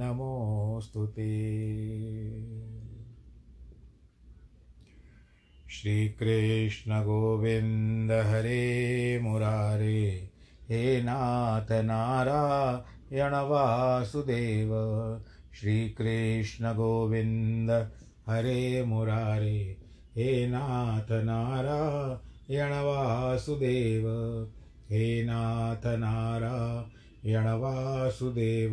नमोऽस्तु ते श्रीकृष्णगोविन्द हरे मुरारे, हे नाथ नारायण वासुदेव। श्रीकृष्णगोविन्द हरे मुरारे, हे नाथ नारायण वासुदेव। हे नाथ नारायण वासुदेव।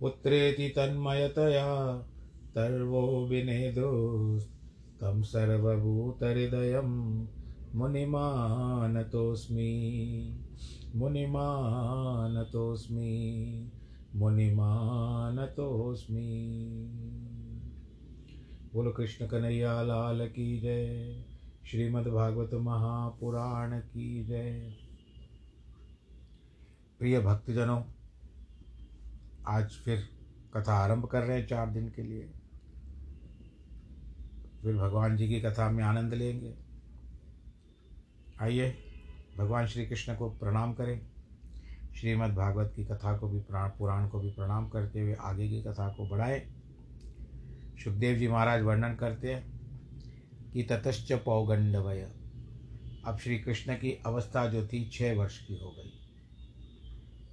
पुत्रेति तन्मयतया तर्वो विनेदोस्तं सर्वभूतहृदयं मुनिमानतोऽस्मि मुनिमानतोऽस्मि मुनिमानतोऽस्मि। बोलो कृष्ण कन्हैया, लाल की जय। श्रीमद्भागवत महापुराण की जय। प्रिय भक्तजनों आज फिर कथा आरंभ कर रहे हैं चार दिन के लिए। फिर भगवान जी की कथा में आनंद लेंगे। आइए, भगवान श्री कृष्ण को प्रणाम करें। श्रीमद् भागवत की कथा को भी पुराण को भी प्रणाम करते हुए आगे की कथा को बढ़ाएँ। सुखदेव जी महाराज वर्णन करते हैं कि ततश्च पौगंडवय। अब श्री कृष्ण की अवस्था जो थी छः वर्ष की हो गई।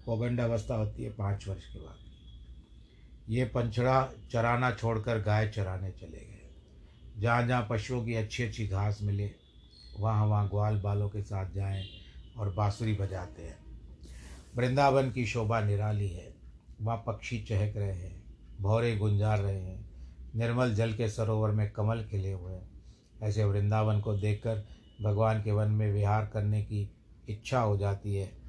पौगंड अवस्था होती है पाँच वर्ष के बाद। ये पंचड़ा चराना छोड़कर गाय चराने चले गए। जहाँ जहाँ पशुओं की अच्छी अच्छी घास मिले, वहाँ वहाँ ग्वाल बालों के साथ जाएँ और बाँसुरी बजाते हैं। वृंदावन की शोभा निराली है। वहाँ पक्षी चहक रहे हैं, भौरे गुंजार रहे हैं, निर्मल जल के सरोवर में कमल खिले हुए हैं। ऐसे वृंदावन को देखकर भगवान के वन में विहार करने की इच्छा हो जाती है।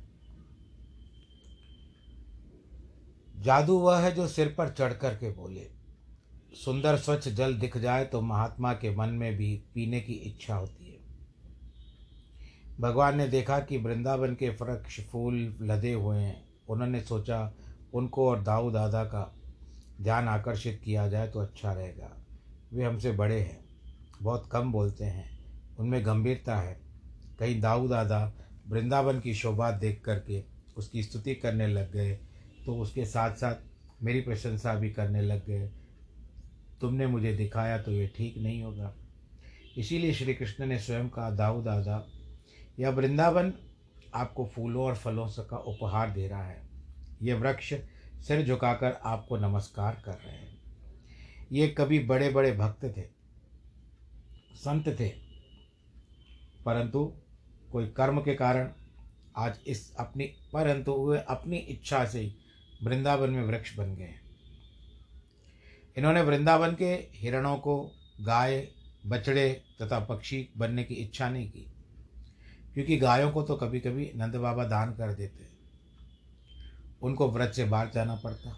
जादू वह है जो सिर पर चढ़ कर के बोले, सुंदर स्वच्छ जल दिख जाए तो महात्मा के मन में भी पीने की इच्छा होती है। भगवान ने देखा कि वृंदावन के वृक्ष फूल लदे हुए हैं। उन्होंने सोचा, उनको और दाऊ दादा का ध्यान आकर्षित किया जाए तो अच्छा रहेगा। वे हमसे बड़े हैं, बहुत कम बोलते हैं, उनमें गंभीरता है। कहीं दाऊ दादा वृंदावन की शोभा देख करके उसकी स्तुति करने लग गए तो उसके साथ साथ मेरी प्रशंसा भी करने लग गए। तुमने मुझे दिखाया तो ये ठीक नहीं होगा। इसीलिए श्री कृष्ण ने स्वयं कहा, दाऊ दादा, यह वृंदावन आपको फूलों और फलों का उपहार दे रहा है। ये वृक्ष सिर झुकाकर आपको नमस्कार कर रहे हैं। ये कभी बड़े बड़े भक्त थे, संत थे, परंतु कोई कर्म के कारण आज इस अपनी, परंतु वे अपनी इच्छा से वृंदावन में वृक्ष बन गए इन्होंने वृंदावन के हिरणों को गाय, बछड़े तथा पक्षी बनने की इच्छा नहीं की, क्योंकि गायों को तो कभी कभी नंद बाबा दान कर देते उनको व्रज से बाहर जाना पड़ता।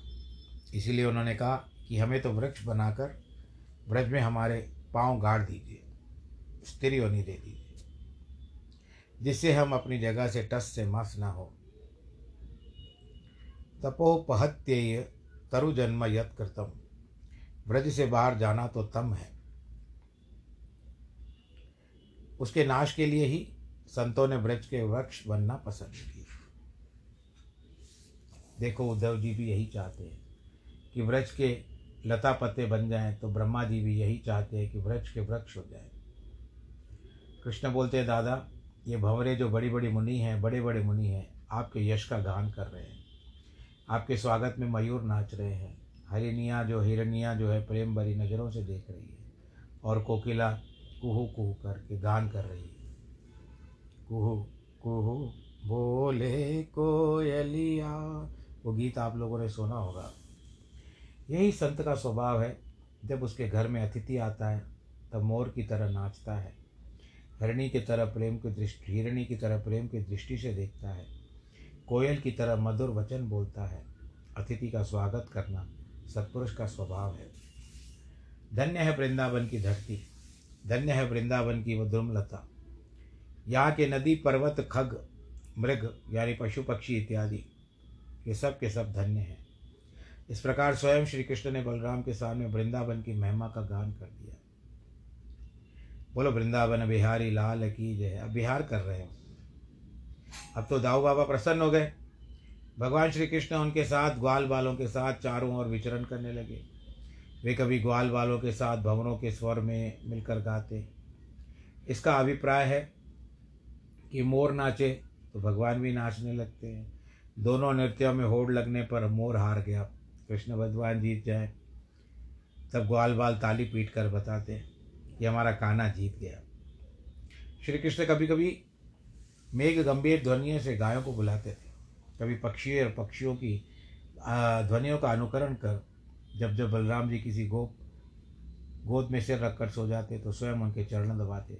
इसीलिए उन्होंने कहा कि हमें तो वृक्ष बनाकर व्रज में हमारे पाँव गाड़ दीजिए स्थिर होने दे दीजिए, जिससे हम अपनी जगह से टस से मस ना हो। तपोपहत्येय तरु जन्म यत कृतम। व्रज से बाहर जाना तो तम है। उसके नाश के लिए ही संतों ने ब्रज के वृक्ष बनना पसंद किया। देखो, उद्धव जी भी यही चाहते हैं कि व्रज के लता पत्ते बन जाएँ तो ब्रह्मा जी भी यही चाहते हैं कि व्रज के वृक्ष हो जाए। कृष्ण बोलते हैं, दादा, ये भंवरे जो बड़ी बड़ी मुनि हैं बड़े बड़े मुनि हैं, आपके यश का गान कर रहे हैं। आपके स्वागत में मयूर नाच रहे हैं। हरिनिया जो, हिरनिया जो है, प्रेम भरी नज़रों से देख रही है और कोकिला कुहू कुहू करके गान कर रही है। कुहू कुहू बोले कोयलिया। वो गीत आप लोगों ने सुना होगा। यही संत का स्वभाव है। जब उसके घर में अतिथि आता है, तब मोर की तरह नाचता है। हरणी की तरह प्रेम की दृष्टि, हिरणी की तरह प्रेम की दृष्टि से देखता है। कोयल की तरह मधुर वचन बोलता है। अतिथि का स्वागत करना सत्पुरुष का स्वभाव है। धन्य है वृंदावन की धरती। धन्य है वृंदावन की वो ध्रुमलता यहाँ के नदी, पर्वत, खग, मृग, यानी पशु पक्षी इत्यादि, ये सब के सब धन्य हैं। इस प्रकार स्वयं श्री कृष्ण ने बलराम के सामने वृंदावन की महिमा का गान कर दिया। बोलो, वृंदावन बिहारी, लाल की जय। अब बिहार कर रहे हो। अब तो दाऊ बाबा प्रसन्न हो गए। भगवान श्री कृष्ण उनके साथ ग्वाल बालों के साथ चारों ओर विचरण करने लगे। वे कभी ग्वाल बालों के साथ भवनों के स्वर में मिलकर गाते। इसका अभिप्राय है कि मोर नाचे तो भगवान भी नाचने लगते हैं। दोनों नृत्यों में होड़ लगने पर मोर हार गया। कृष्ण भगवान जीत जाए, तब ग्वाल बाल ताली पीट कर बताते कि हमारा काना जीत गया। श्री कृष्ण कभी कभी मेघ गंभीर ध्वनियों से गायों को बुलाते थे। कभी पक्षी और पक्षियों की ध्वनियों का अनुकरण कर, जब जब बलराम जी किसी गोप, गोद में सिर रखकर सो जाते तो स्वयं उनके चरण दबाते।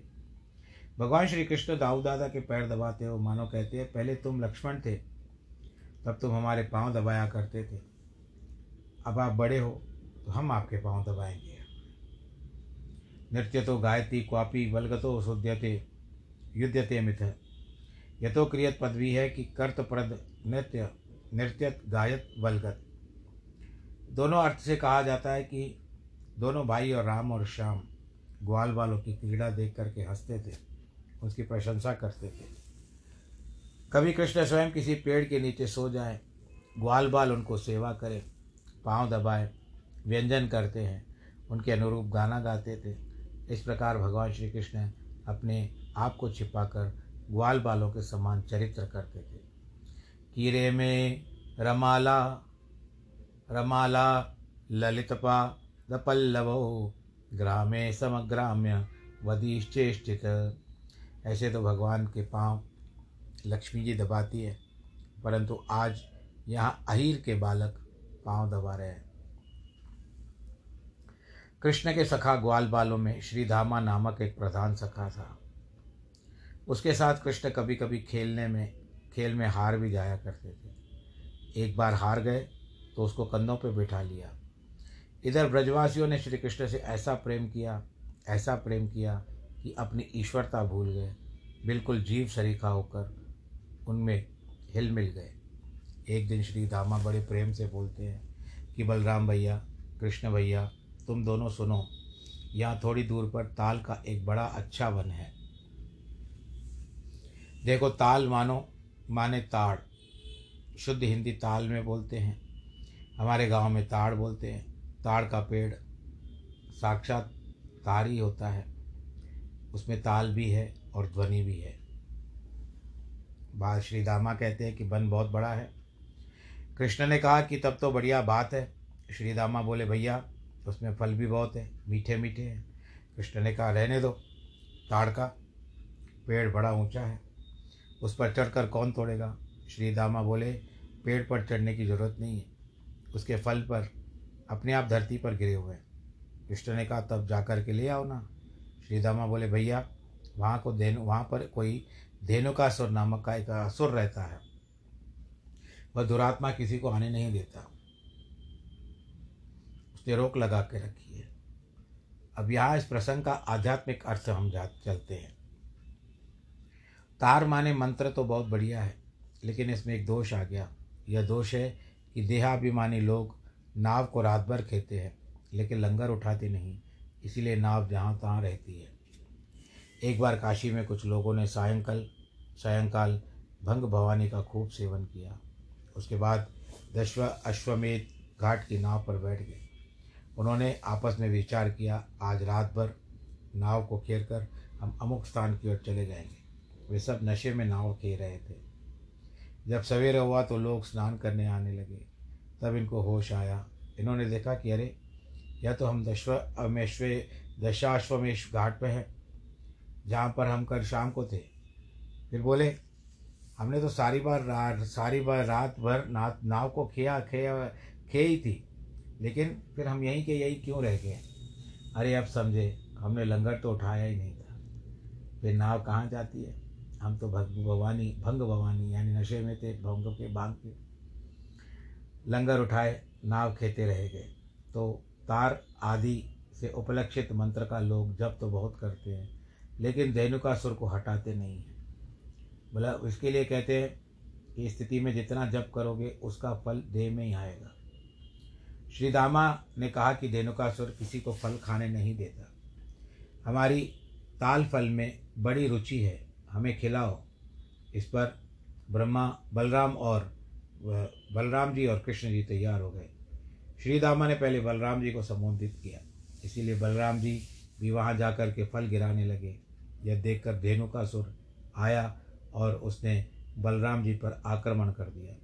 भगवान श्री कृष्ण दाऊ दादा के पैर दबाते हो मानो कहते हैं, पहले तुम लक्ष्मण थे, तब तुम हमारे पाँव दबाया करते थे। अब आप बड़े हो तो हम आपके पाँव दबाएँगे। नृत्य तो गायती क्वापी, बलगतो शुद्यते युद्धते मिथ यथो क्रियत पदवी है कि कर्तप्रद, नृत्य नृत्यत गायत, बलगत। दोनों अर्थ से कहा जाता है कि दोनों भाई और राम और श्याम ग्वाल वालों की क्रीड़ा देख करके हँसते थे, उसकी प्रशंसा करते थे। कभी कृष्ण स्वयं किसी पेड़ के नीचे सो जाए, ग्वाल बाल उनको सेवा करे, पाँव दबाए, व्यंजन करते हैं, उनके अनुरूप गाना गाते थे। इस प्रकार भगवान श्री कृष्ण अपने आप को छिपाकर ग्वाल बालों के समान चरित्र करते थे। कीरे में रमाला रमाला, ललितपा द दपल्लवो, ग्रामे समग्राम्य वदिश्चेष्टित ऐसे तो भगवान के पाँव लक्ष्मी जी दबाती है, परंतु आज यहाँ अहीर के बालक पाँव दबा रहे हैं। कृष्ण के सखा ग्वाल बालों में श्रीधामा नामक एक प्रधान सखा था। उसके साथ कृष्ण कभी कभी खेलने में, खेल में हार भी जाया करते थे। एक बार हार गए तो उसको कंधों पर बिठा लिया। इधर ब्रजवासियों ने श्री कृष्ण से ऐसा प्रेम किया, ऐसा प्रेम किया कि अपनी ईश्वरता भूल गए। बिल्कुल जीव शरीका होकर उनमें हिल मिल गए। एक दिन श्री दामा बड़े प्रेम से बोलते हैं कि, बलराम भैया, कृष्ण भैया, तुम दोनों सुनो, यहाँ थोड़ी दूर पर ताल का एक बड़ा अच्छा वन है। देखो ताल मानो, माने ताड़। शुद्ध हिंदी ताल में बोलते हैं। हमारे गाँव में ताड़ बोलते हैं। ताड़ का पेड़ साक्षात तार ही होता है। उसमें ताल भी है और ध्वनि भी है। बाल श्री दामा कहते हैं कि वन बहुत बड़ा है। कृष्ण ने कहा कि तब तो बढ़िया बात है। श्री दामा बोले, भैया, उसमें फल भी बहुत है मीठे मीठे हैं। कृष्ण ने कहा, रहने दो, ताड़ का पेड़ बड़ा ऊँचा है। उस पर चढ़कर कौन तोड़ेगा? श्री दामा बोले, पेड़ पर चढ़ने की ज़रूरत नहीं है। उसके फल पर, अपने आप धरती पर गिरे हुए हैं। कृष्ण ने कहा, तब जा कर के ले आओ ना। श्री दामा बोले, भैया, वहाँ को धेनु, वहाँ पर कोई धेनुकासुर नामक का एक असुर रहता है। वह दुरात्मा किसी को आने नहीं देता। उसने रोक लगा के रखी है। अब यहाँ इस प्रसंग का आध्यात्मिक अर्थ हम जा, चलते हैं। तार माने मंत्र तो बहुत बढ़िया है, लेकिन इसमें एक दोष आ गया। यह दोष है कि देहाभिमानी लोग नाव को रात भर खेते हैं, लेकिन लंगर उठाते नहीं, इसीलिए नाव जहाँ तहाँ रहती है। एक बार काशी में कुछ लोगों ने सायंकाल सायंकाल भंग भवानी का खूब सेवन किया। उसके बाद दशव, अश्वमेध घाट की नाव पर बैठ गए। उन्होंने आपस में विचार किया, आज रात भर नाव को खेर कर हम अमुक स्थान की ओर चले जाएँगे। वे सब नशे में नाव खेल रहे थे। जब सवेरे हुआ तो लोग स्नान करने आने लगे। तब इनको होश आया। इन्होंने देखा कि अरे यह तो हम दशव अमेश्वे दशाश्वमेश घाट पे हैं, जहाँ पर हम कल शाम को थे। फिर बोले, हमने तो सारी बार रात, सारी बार रात भर ना नाव को खेया खेया खे ही थी। लेकिन फिर हम यहीं के यहीं क्यों रह गए? अरे, अब समझे, हमने लंगर तो उठाया ही नहीं था। फिर नाव कहाँ जाती है? हम तो भग भवानी भंग भवानी यानी नशे में थे, भंग के बांग के लंगर उठाए, नाव खेते रह गए। तो तार आदि से उपलक्षित मंत्र का लोग जब तो बहुत करते हैं, लेकिन धेनुकासुर को हटाते नहीं हैं। बोला इसके लिए कहते हैं कि स्थिति में जितना जप करोगे, उसका फल देह में ही आएगा। श्री दामा ने कहा कि धेनुकासुर किसी को फल खाने नहीं देता। हमारी ताल फल में बड़ी रुचि है। हमें खिलाओ। इस पर ब्रह्मा बलराम और बलराम जी और कृष्ण जी तैयार हो गए। श्री दामा ने पहले बलराम जी को संबोधित किया। इसीलिए बलराम जी भी वहाँ जाकर के फल गिराने लगे। यह देखकर धेनु का सुर आया और उसने बलराम जी पर आक्रमण कर दिया।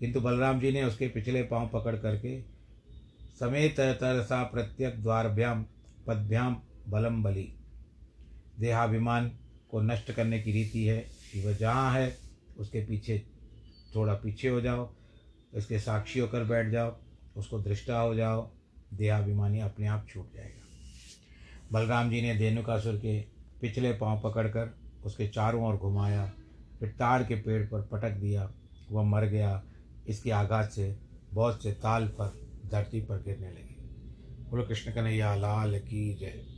किंतु बलराम जी ने उसके पिछले पाँव पकड़ करके समेत तरसा प्रत्यक द्वारभ्याम, पदभ्याम, बलम बली, देहाभिमान को नष्ट करने की रीति है कि वह जहाँ है, उसके पीछे थोड़ा पीछे हो जाओ इसके साक्षी होकर बैठ जाओ, उसको दृष्टा हो जाओ, देहाभिमानी अपने आप छूट जाएगा। बलराम जी ने धेनुकासुर के पिछले पाँव पकड़कर उसके चारों ओर घुमाया, फिर ताड़ के पेड़ पर पटक दिया, वह मर गया, इसके आघात से बहुत से ताल पर धरती पर गिरने लगी। बोलो, कृष्ण कन्हैया, लाल की जय।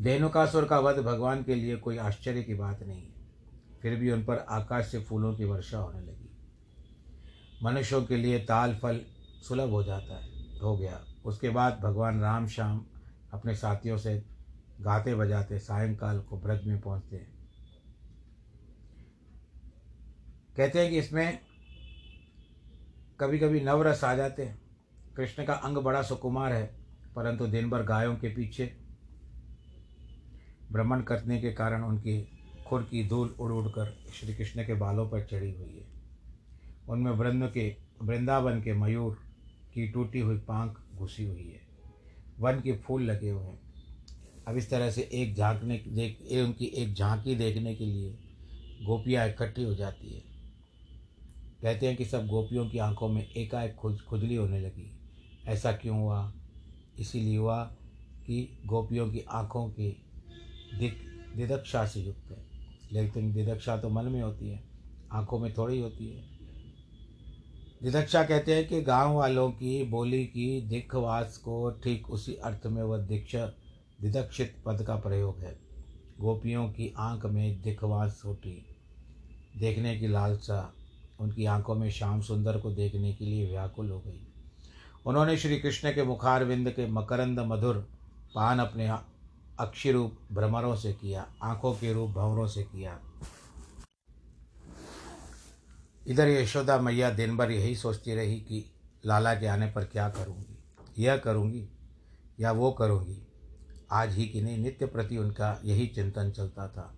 धेनुकासुर का वध भगवान के लिए कोई आश्चर्य की बात नहीं है। फिर भी उन पर आकाश से फूलों की वर्षा होने लगी। मनुष्यों के लिए ताल फल सुलभ हो जाता है, हो गया। उसके बाद भगवान राम श्याम अपने साथियों से गाते बजाते सायंकाल को ब्रज में पहुँचते हैं। कहते हैं कि इसमें कभी कभी नवरस आ जाते हैं। कृष्ण का अंग बड़ा सुकुमार है, परंतु दिन भर गायों के पीछे भ्रमण करने के कारण उनकी खुर की धूल उड़ उड़ कर श्री कृष्ण के बालों पर चढ़ी हुई है। उनमें वृंद के वृंदावन के मयूर की टूटी हुई पांख घुसी हुई है। वन के फूल लगे हुए हैं। अब इस तरह से एक झांकने देख ए, उनकी एक झांकी देखने के लिए गोपियाँ इकट्ठी हो जाती है। कहते हैं कि सब गोपियों की आँखों में एकाएक खुज खुजली होने लगी। ऐसा क्यों हुआ? इसीलिए हुआ कि गोपियों की आँखों की दिदक्षा से युक्त है। लेकिन दिदक्षा तो मन में होती है, आँखों में थोड़ी होती है। दिदक्षा कहते हैं कि गाँव वालों की बोली की दिखवास को ठीक उसी अर्थ में वह दीक्ष, दिदक्षित पद का प्रयोग है। गोपियों की आँख में दिखवास उठी देखने की लालसा, उनकी आँखों में श्याम सुंदर को देखने के लिए व्याकुल हो गई। उन्होंने श्री कृष्ण के मुखारविंद के मकरंद मधुर पान अपने अक्षिरूप भ्रमरों से किया, आँखों के रूप भंवरों से किया। इधर यशोदा मैया दिन भर यही सोचती रही कि लाला के आने पर क्या करूँगी, यह करूँगी या वो करूँगी। आज ही कि नहीं, नित्य प्रति उनका यही चिंतन चलता था।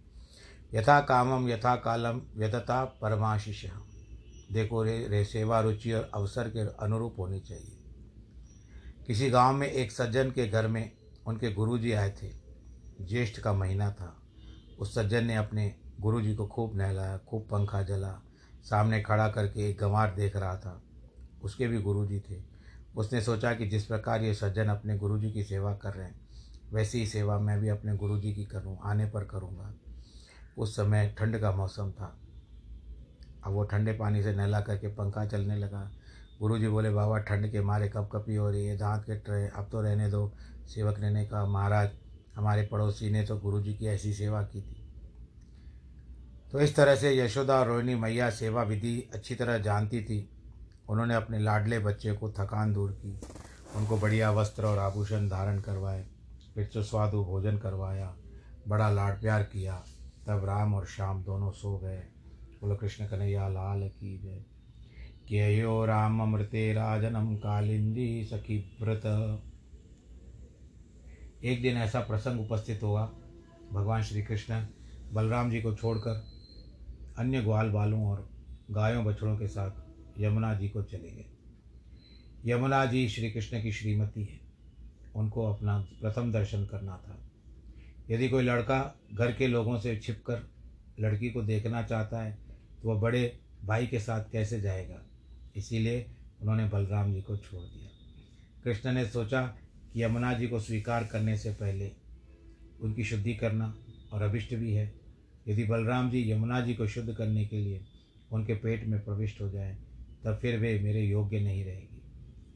यथा कामम यथा कालम व्यतता परमाशिष देखो रे रे सेवा रुचि और अवसर के अनुरूप होनी चाहिए। किसी गाँव में एक सज्जन के घर में उनके गुरुजी आए थे। ज्येष्ठ का महीना था। उस सज्जन ने अपने गुरुजी को खूब नहलाया, खूब पंखा जला, सामने खड़ा करके एक गंवार देख रहा था। उसके भी गुरुजी थे। उसने सोचा कि जिस प्रकार ये सज्जन अपने गुरुजी की सेवा कर रहे हैं, वैसी ही सेवा मैं भी अपने गुरुजी की करूँ, आने पर करूँगा। उस समय ठंड का मौसम था। अब वो ठंडे पानी से नहला करके पंखा चलने लगा। गुरु जी बोले, बाबा, ठंड के मारे कप कपी हो रही है, दांत कट रहे अब तो रहने दो, सेवक ने कहा, महाराज हमारे पड़ोसी ने तो गुरु जी की ऐसी सेवा की थी। तो इस तरह से यशोदा और रोहिणी मैया सेवा विधि अच्छी तरह जानती थी। उन्होंने अपने लाडले बच्चे को थकान दूर की। उनको बढ़िया वस्त्र और आभूषण धारण करवाए। फिर सुस्वादु भोजन करवाया। बड़ा लाड प्यार किया। तब राम और श्याम दोनों सो गए। बोलो, कृष्ण कन्हैया, लाल की जय। ज्ञेयो राममृते राजनम कालिंदी सखी व्रत। एक दिन ऐसा प्रसंग उपस्थित हुआ भगवान श्री कृष्ण बलराम जी को छोड़कर अन्य ग्वाल बालों और गायों बछड़ों के साथ यमुना जी को चले गए। यमुना जी श्री कृष्ण की श्रीमती है। उनको अपना प्रथम दर्शन करना था। यदि कोई लड़का घर के लोगों से छिपकर लड़की को देखना चाहता है तो वह बड़े भाई के साथ कैसे जाएगा? इसीलिए उन्होंने बलराम जी को छोड़ दिया। कृष्ण ने सोचा यमुना जी को स्वीकार करने से पहले उनकी शुद्धि करना और अभिष्ट भी है। यदि बलराम जी यमुना जी को शुद्ध करने के लिए उनके पेट में प्रविष्ट हो जाए, तब फिर वे मेरे योग्य नहीं रहेगी।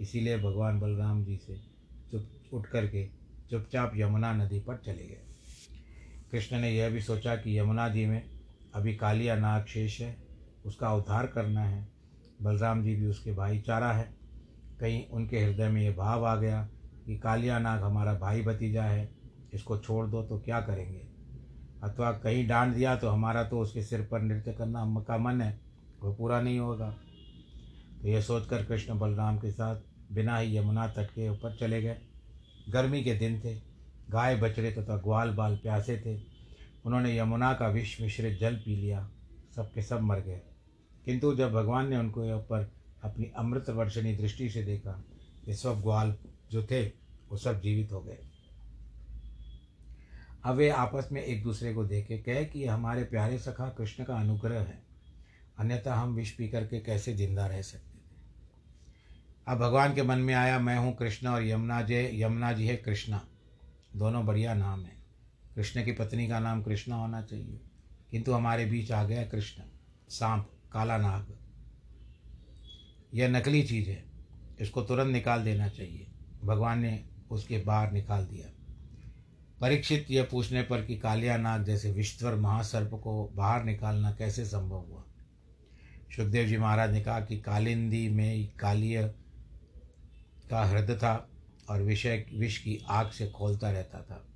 इसीलिए भगवान बलराम जी से चुप उठ करके चुपचाप यमुना नदी पर चले गए। कृष्ण ने यह भी सोचा कि यमुना जी में अभी कालिया नाग शेष है, उसका उद्धार करना है। बलराम जी भी उसके भाईचारा है। कहीं उनके हृदय में ये भाव आ गया कि कालिया नाग हमारा भाई भतीजा है, इसको छोड़ दो तो क्या करेंगे? अथवा कहीं डांट दिया तो हमारा तो उसके सिर पर नृत्य करना का मन है, वो पूरा नहीं होगा। तो ये सोचकर कृष्ण बलराम के साथ बिना ही यमुना तट के ऊपर चले गए। गर्मी के दिन थे, गाय बछड़े तथा तो ग्वाल बाल प्यासे थे। उन्होंने यमुना का विष मिश्रित जल पी लिया, सबके सब मर गए। किंतु जब भगवान ने उनको ऊपर अपनी अमृत वर्षणी दृष्टि से देखा, ये सब ग्वाल जो थे, वो सब जीवित हो गए। अब वे आपस में एक दूसरे को देखे कहे कि हमारे प्यारे सखा, कृष्ण का अनुग्रह है। अन्यथा हम विष पी करके कैसे ज़िंदा रह सकते थे? अब भगवान के मन में आया, मैं हूँ कृष्ण और यमुना जय यमुना जी है कृष्णा। दोनों बढ़िया नाम है। कृष्ण की पत्नी का नाम कृष्णा होना चाहिए। किंतु हमारे बीच आ गया कृष्ण। सांप, काला नाग। यह नकली चीज़ है। इसको तुरंत निकाल देना चाहिए। भगवान ने उसके बाहर निकाल दिया। परीक्षित यह पूछने पर कि कालिया नाग जैसे विश्वर महासर्प को बाहर निकालना कैसे संभव हुआ? सुखदेव जी महाराज ने कहा कि कालिंदी में कालिय का हृदय था और विषय, विष की आग से खोलता रहता था।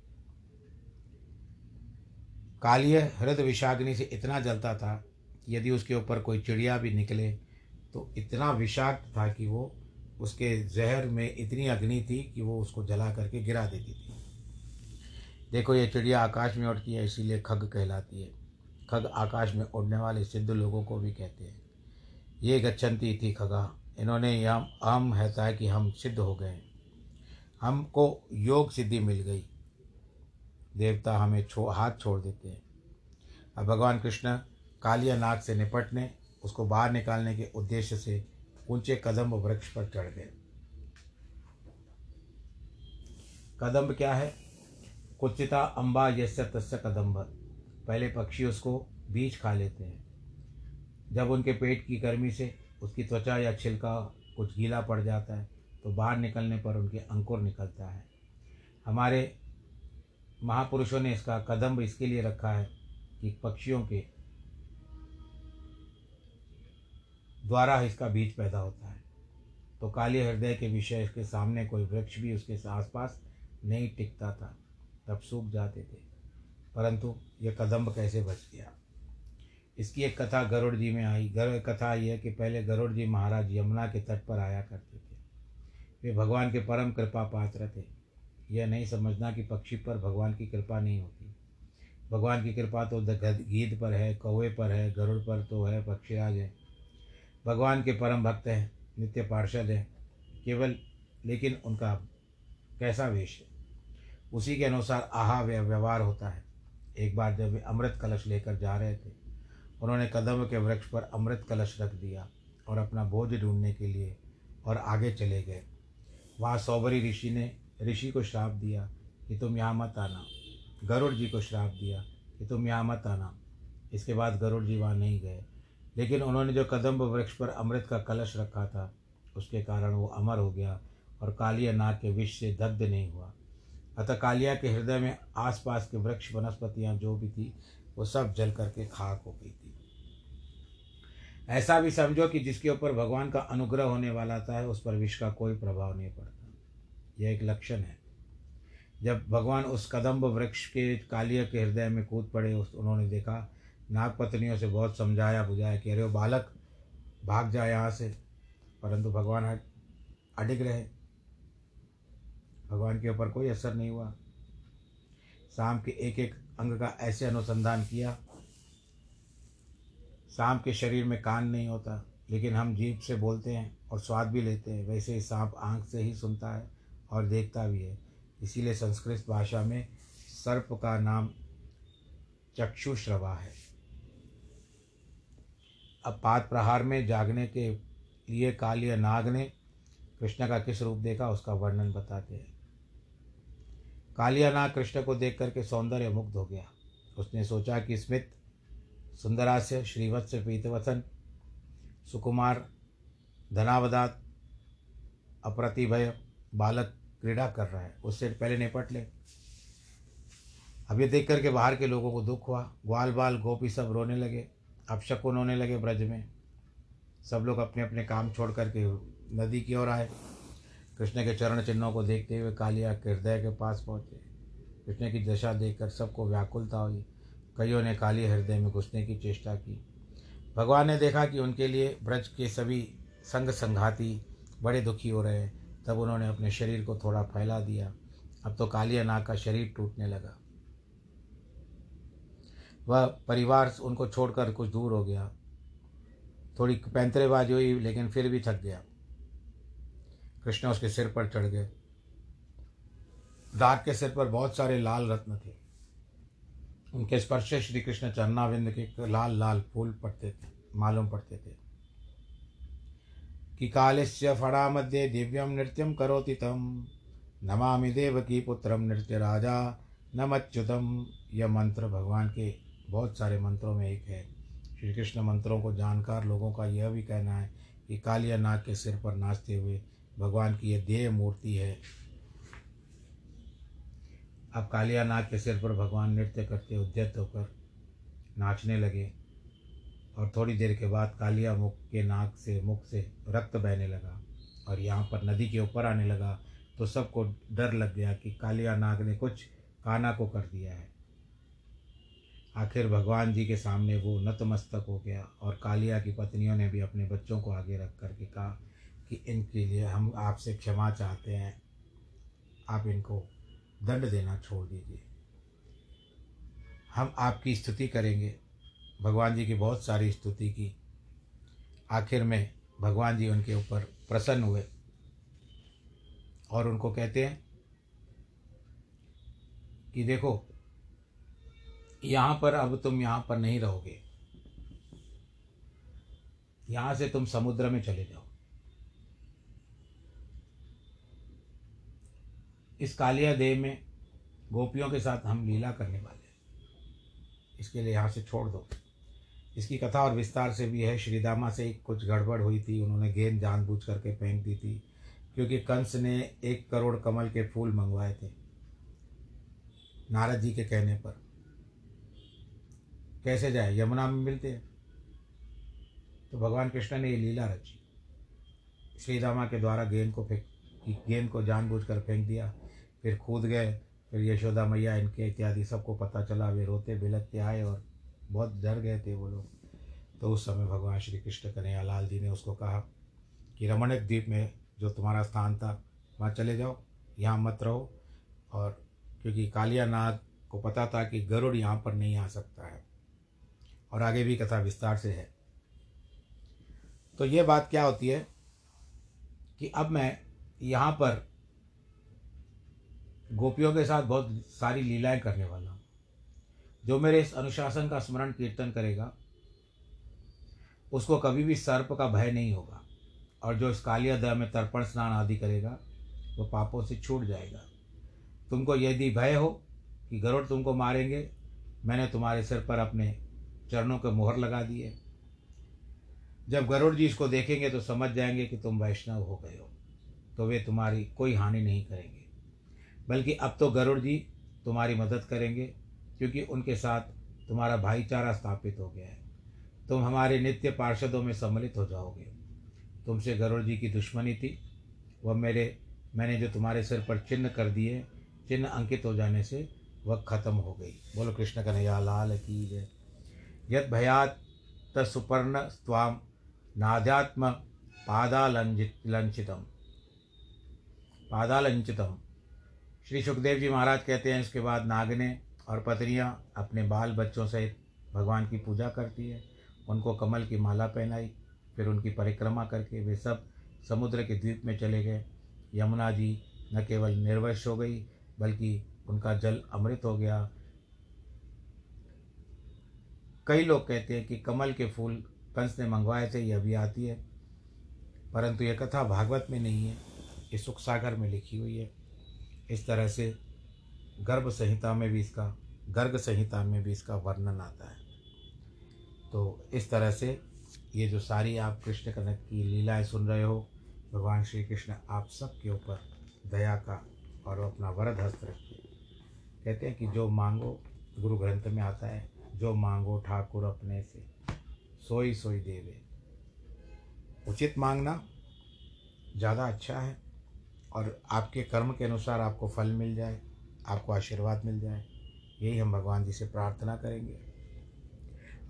कालिय हृदय विषाग्नि से इतना जलता था कि यदि उसके ऊपर कोई चिड़िया भी निकले तो इतना विषाक्त था कि वो उसके जहर में इतनी अग्नि थी कि वो उसको जला करके गिरा देती थी। देखो, ये चिड़िया आकाश में उड़ती है, इसीलिए खग कहलाती है। खग आकाश में उड़ने वाले सिद्ध लोगों को भी कहते हैं। ये गच्छन्ति थी खगा। इन्होंने यह अहम है कि हम सिद्ध हो गए। हमको योग सिद्धि मिल गई। देवता हमें छो, हाथ छोड़ देते हैं। अब भगवान कृष्ण कालिया नाग से निपटने, उसको बाहर निकालने के उद्देश्य से ऊँचे कदम्ब वृक्ष पर चढ़ गए। कदम्ब क्या है? कुचिता अम्बा यस्य, तस्य कदम्ब। पहले पक्षी उसको बीज खा लेते हैं। जब उनके पेट की गर्मी से उसकी त्वचा या छिलका कुछ गीला पड़ जाता है तो बाहर निकलने पर उनके अंकुर निकलता है। हमारे महापुरुषों ने इसका कदम्ब इसके लिए रखा है कि पक्षियों के द्वारा इसका बीज पैदा होता है। तो काली हृदय के विषय के सामने कोई वृक्ष भी उसके आसपास नहीं टिकता था, तब सूख जाते थे। परंतु यह कदम्ब कैसे बच गया? इसकी एक कथा गरुड़ जी में आई। गर, कथा आई है कि पहले गरुड़ जी महाराज यमुना के तट पर आया करते थे। वे भगवान के परम कृपा पात्र थे। यह नहीं समझना कि पक्षी पर भगवान की कृपा नहीं होती। भगवान की कृपा तो गीत पर है, कौवे पर है, गरुड़ पर तो है पक्षीराज है। भगवान के परम भक्त हैं, नित्य पार्षद हैं, केवल लेकिन उनका कैसा वेश है? उसी के अनुसार आहा व्यवहार होता है। एक बार जब वे अमृत कलश लेकर जा रहे थे, उन्होंने कदम के वृक्ष पर अमृत कलश रख दिया और अपना बोझ ढूँढने के लिए और आगे चले गए। वहाँ सौबरी ऋषि ने, ऋषि को श्राप दिया कि तुम यहाँ मत आना। गरुड़ जी को श्राप दिया कि तुम यहाँ मत आना। इसके बाद गरुड़ जी वहाँ नहीं गए। लेकिन उन्होंने जो कदम्ब वृक्ष पर अमृत का कलश रखा था, उसके कारण वो अमर हो गया और कालिया नाग के विष से दग्ध नहीं हुआ। अतः कालिया के हृदय में आसपास के वृक्ष, वनस्पतियाँ जो भी थी, वो सब जल करके खाक हो गई थी। ऐसा भी समझो कि जिसके ऊपर भगवान का अनुग्रह होने वाला था, उस पर विष का कोई प्रभाव नहीं पड़ता। यह एक लक्षण है। जब भगवान उस कदम्ब वृक्ष के कालिया के हृदय में कूद पड़े, उस उन्होंने देखा नाग पत्नियों से बहुत समझाया, बुझाया कि, अरे वो बालक, भाग जाए यहाँ से। परंतु भगवान अडिग रहे। भगवान के ऊपर कोई असर नहीं हुआ। शाम के एक एक अंग का ऐसे अनुसंधान किया। सांप के शरीर में कान नहीं होता, लेकिन हम जीभ से बोलते हैं और स्वाद भी लेते हैं। वैसे ही सांप आँख से ही सुनता है और देखता भी है। इसीलिए संस्कृत भाषा में सर्प का नाम चक्षुश्रवा है। अब पात प्रहार में जागने के लिए कालिया नाग ने कृष्ण का किस रूप देखा उसका वर्णन बताते हैं। कालिया नाग कृष्ण को देख करके सौंदर्य मुग्ध हो गया। उसने सोचा कि स्मित, सुंदरास्य श्रीवत्स पीतवथन सुकुमार, धनावदात, अप्रतिभय बालक क्रीड़ा कर रहा है। उससे पहले निपट ले। अब ये देख करके बाहर के लोगों को दुख हुआ। ग्वाल बाल गोपी सब रोने लगे। अब शकुन होने लगे ब्रज में। सब लोग अपने अपने काम छोड़ करके नदी की ओर आए। कृष्ण के चरण चिन्हों को देखते हुए कालिया हृदय के पास पहुँचे। कृष्ण की दशा देखकर सबको व्याकुलता हुई। कईयों ने काली हृदय में घुसने की चेष्टा की। भगवान ने देखा कि उनके लिए ब्रज के सभी संग संघाती बड़े दुखी हो रहे हैं। तब उन्होंने अपने शरीर को थोड़ा फैला दिया। अब तो कालिया नाग का शरीर टूटने लगा। वह परिवार उनको छोड़कर कुछ दूर हो गया। थोड़ी पैंतरेबाजी हुई, लेकिन फिर भी थक गया। कृष्ण उसके सिर पर चढ़ गए। दाग के सिर पर बहुत सारे लाल रत्न थे। उनके स्पर्श श्री कृष्ण चरणाविंद के लाल लाल फूल पड़ते थे, मालूम पड़ते थे। कि कालस्य फड़ा मध्य दिव्यम नृत्यम करोति तम, नमामि देव की पुत्रम नृत्य राजा नमच्युतम, यह मंत्र भगवान के बहुत सारे मंत्रों में एक है। श्री कृष्ण मंत्रों को जानकर लोगों का यह भी कहना है कि कालिया नाग के सिर पर नाचते हुए भगवान की यह देह मूर्ति है। अब कालिया नाग के सिर पर भगवान नृत्य करते उद्यत होकर नाचने लगे और थोड़ी देर के बाद कालिया मुख के नाक से मुख से रक्त बहने लगा और यहाँ पर नदी के ऊपर आने लगा। तो सबको डर लग गया कि कालिया नाग ने कुछ काना को कर दिया है। आखिर भगवान जी के सामने वो नतमस्तक हो गया और कालिया की पत्नियों ने भी अपने बच्चों को आगे रख करके कहा कि इनके लिए हम आपसे क्षमा चाहते हैं। आप इनको दंड देना छोड़ दीजिए। हम आपकी स्तुति करेंगे। भगवान जी की बहुत सारी स्तुति की। आखिर में भगवान जी उनके ऊपर प्रसन्न हुए और उनको कहते हैं कि देखो यहाँ पर अब तुम यहाँ पर नहीं रहोगे। यहाँ से तुम समुद्र में चले जाओ। इस कालिया देह में गोपियों के साथ हम लीला करने वाले इसके लिए यहाँ से छोड़ दो। इसकी कथा और विस्तार से भी है। श्रीदामा से कुछ गड़बड़ हुई थी। उन्होंने गेंद जानबूझ करके फेंक दी थी, क्योंकि कंस ने एक करोड़ कमल के फूल मंगवाए थे। नारद जी के कहने पर। कैसे जाए? यमुना में मिलते हैं। तो भगवान कृष्ण ने ये लीला रची। श्री रामा के द्वारा गेंद को फेंक गेंद को जानबूझकर फेंक दिया। फिर कूद गए। फिर यशोदा मैया, इनके इत्यादि सबको पता चला। वे रोते बिलकते आए और बहुत डर गए थे वो लोग। तो उस समय भगवान श्री कृष्ण कन्हैया लाल जी ने उसको कहा कि रमणक द्वीप में जो तुम्हारा स्थान था, वहाँ चले जाओ। यहाँ मत रहो। और क्योंकि कालिया नाग को पता था कि गरुड़ यहाँ पर नहीं आ सकता है। और आगे भी कथा विस्तार से है। तो ये बात क्या होती है कि अब मैं यहाँ पर गोपियों के साथ बहुत सारी लीलाएँ करने वाला हूँ, जो मेरे इस अनुशासन का स्मरण कीर्तन करेगा। उसको कभी भी सर्प का भय नहीं होगा और जो इस कालिया दह में तर्पण स्नान आदि करेगा, वो पापों से छूट जाएगा। तुमको यदि भय हो कि गरुड़ तुमको मारेंगे, मैंने तुम्हारे सिर पर अपने चरणों के मोहर लगा दिए। जब गरुड़ जी इसको देखेंगे तो समझ जाएँगे कि तुम वैष्णव हो गए हो तो वे तुम्हारी कोई हानि नहीं करेंगे। बल्कि अब तो गरुड़ जी तुम्हारी मदद करेंगे, क्योंकि उनके साथ तुम्हारा भाईचारा स्थापित हो गया है। तुम हमारे नित्य पार्षदों में सम्मिलित हो जाओगे। तुमसे गरुड़ जी की दुश्मनी थी। वह मेरे, मैंने जो तुम्हारे सिर पर चिन्ह कर दिए, चिन्ह अंकित हो जाने से वह खत्म हो गई। बोलो, कृष्ण कन्हैया, लाल की जय। यद भयात तसुपर्ण स्वाम नाध्यात्म पादालंजित लंचितम पादालंचितम। श्री सुखदेव जी महाराज कहते हैं, इसके बाद नागने और पत्नियाँ अपने बाल बच्चों सहित भगवान की पूजा करती है। उनको कमल की माला पहनाई, फिर उनकी परिक्रमा करके वे सब समुद्र के द्वीप में चले गए। यमुना जी न केवल निर्वश हो गई, बल्कि उनका जल अमृत हो गया कई लोग कहते हैं कि कमल के फूल कंस ने मंगवाए थे, ये अभी आती है। परंतु यह कथा भागवत में नहीं है, ये सुख सागर में लिखी हुई है। इस तरह से गर्भ संहिता में भी इसका, गर्ग संहिता में भी इसका वर्णन आता है। तो इस तरह से ये जो सारी आप कृष्ण कनक की लीलाएँ सुन रहे हो, भगवान श्री कृष्ण आप सब के ऊपर दया का और अपना वरद हस्त रखिए कहते हैं कि जो मांगो, गुरु ग्रंथ में आता है जो मांगो ठाकुर अपने से, सोई सोई देवे। उचित मांगना ज़्यादा अच्छा है और आपके कर्म के अनुसार आपको फल मिल जाए, आपको आशीर्वाद मिल जाए, यही हम भगवान जी से प्रार्थना करेंगे।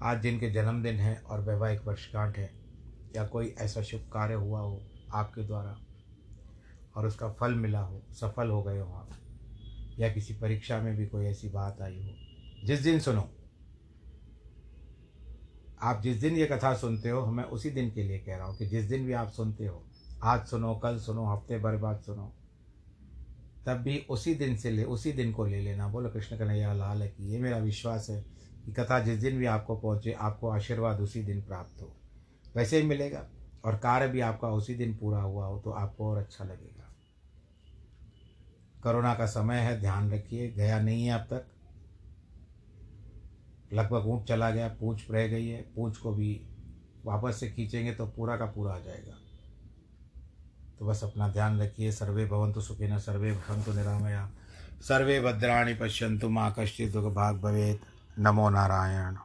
आज जिनके जन्मदिन है और वैवाहिक वर्षगांठ है, या कोई ऐसा शुभ कार्य हुआ हो आपके द्वारा और उसका फल मिला हो, सफल हो गए हो आप, या किसी परीक्षा में भी कोई ऐसी बात आई हो, जिस दिन सुनो। आप जिस दिन ये कथा सुनते हो, मैं उसी दिन के लिए कह रहा हूँ कि जिस दिन भी आप सुनते हो, आज सुनो, कल सुनो, हफ़्ते भर बाद सुनो, तब भी उसी दिन से ले, उसी दिन को ले लेना। बोलो, कृष्ण कन्हैया, लाल है कि ये मेरा विश्वास है कि कथा जिस दिन भी आपको पहुँचे, आपको आशीर्वाद उसी दिन प्राप्त हो। वैसे ही मिलेगा और कार्य भी आपका उसी दिन पूरा हुआ हो तो आपको और अच्छा लगेगा। कोरोना का समय है, ध्यान रखिए, गया नहीं है अब तक। लगभग ऊँट चला गया, पूँछ रह गई है, पूँछ को भी वापस से खींचेंगे तो पूरा का पूरा आ जाएगा। तो बस अपना ध्यान रखिए, सर्वे भवंतु सुखिन, सर्वे भवंतु निरामया, सर्वे भद्राणी पश्यंतु माँ कश्चित दुख भाग भवेत। नमो नारायण।